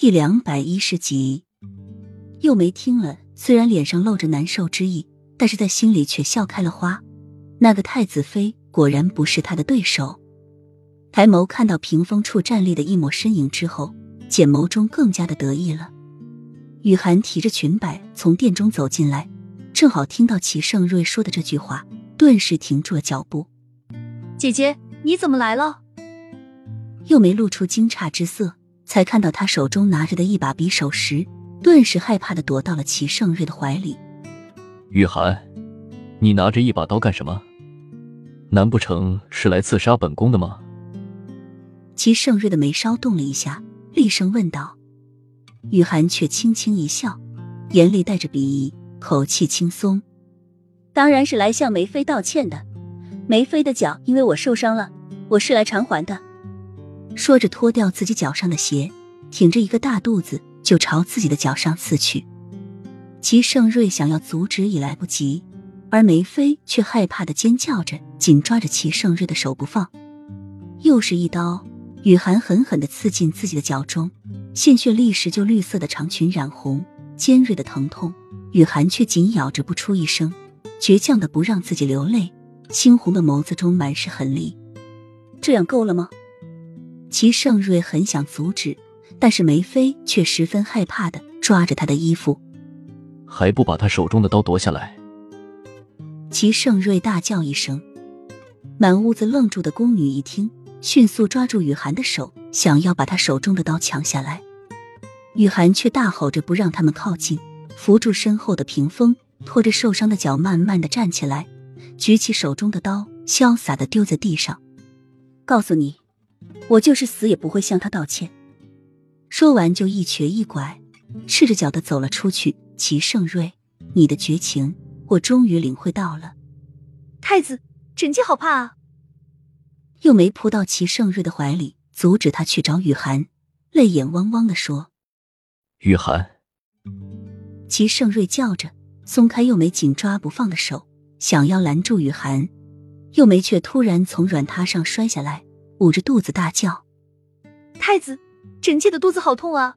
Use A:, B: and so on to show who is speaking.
A: 第两百一十集，又梅听了，虽然脸上露着难受之意，但是在心里却笑开了花。那个太子妃果然不是他的对手。抬眸看到屏风处站立的一抹身影之后，简眸中更加的得意了。雨涵提着裙摆从殿中走进来，正好听到齐盛瑞说的这句话，顿时停住了脚步。
B: 姐姐，你怎么来了？
A: 又没露出惊诧之色，才看到他手中拿着的一把匕首时，顿时害怕的躲到了齐盛瑞的怀里。
C: 雨涵，你拿着一把刀干什么？难不成是来刺杀本宫的吗？
A: 齐盛瑞的眉梢动了一下，厉声问道。雨涵却轻轻一笑，眼里带着鄙夷，口气轻松：“当然是来向梅妃道歉的。梅妃的脚因为我受伤了，我是来偿还的。”说着，脱掉自己脚上的鞋，挺着一个大肚子就朝自己的脚上刺去。齐盛瑞想要阻止已来不及，而梅妃却害怕的尖叫着，紧抓着齐盛瑞的手不放。又是一刀。雨涵狠狠的刺进自己的脚中，鲜血立时就绿色的长裙染红，尖锐的疼痛，雨涵却紧咬着不出一声，倔强的不让自己流泪，猩红的眸子中满是狠厉。这样够了吗？齐盛瑞很想阻止，但是梅妃却十分害怕的抓着他的衣服，
C: 还不把他手中的刀夺下来！
A: 齐盛瑞大叫一声，满屋子愣住的宫女一听。迅速抓住雨涵的手，想要把她手中的刀抢下来。雨涵却大吼着不让他们靠近，扶住身后的屏风，拖着受伤的脚慢慢的站起来，举起手中的刀，潇洒的丢在地上。告诉你，我就是死也不会向他道歉。说完就一瘸一拐，赤着脚的走了出去。齐盛瑞，你的绝情，我终于领会到了。
B: 太子，臣妾好怕啊！
A: 又没扑到齐盛瑞的怀里，阻止他去找雨涵，泪眼汪汪的说：“
C: 雨涵。”
A: 齐盛瑞叫着，松开又梅紧抓不放的手，想要拦住雨涵，又梅却突然从软榻上摔下来，捂着肚子大叫：“
B: 太子，臣妾的肚子好痛啊！”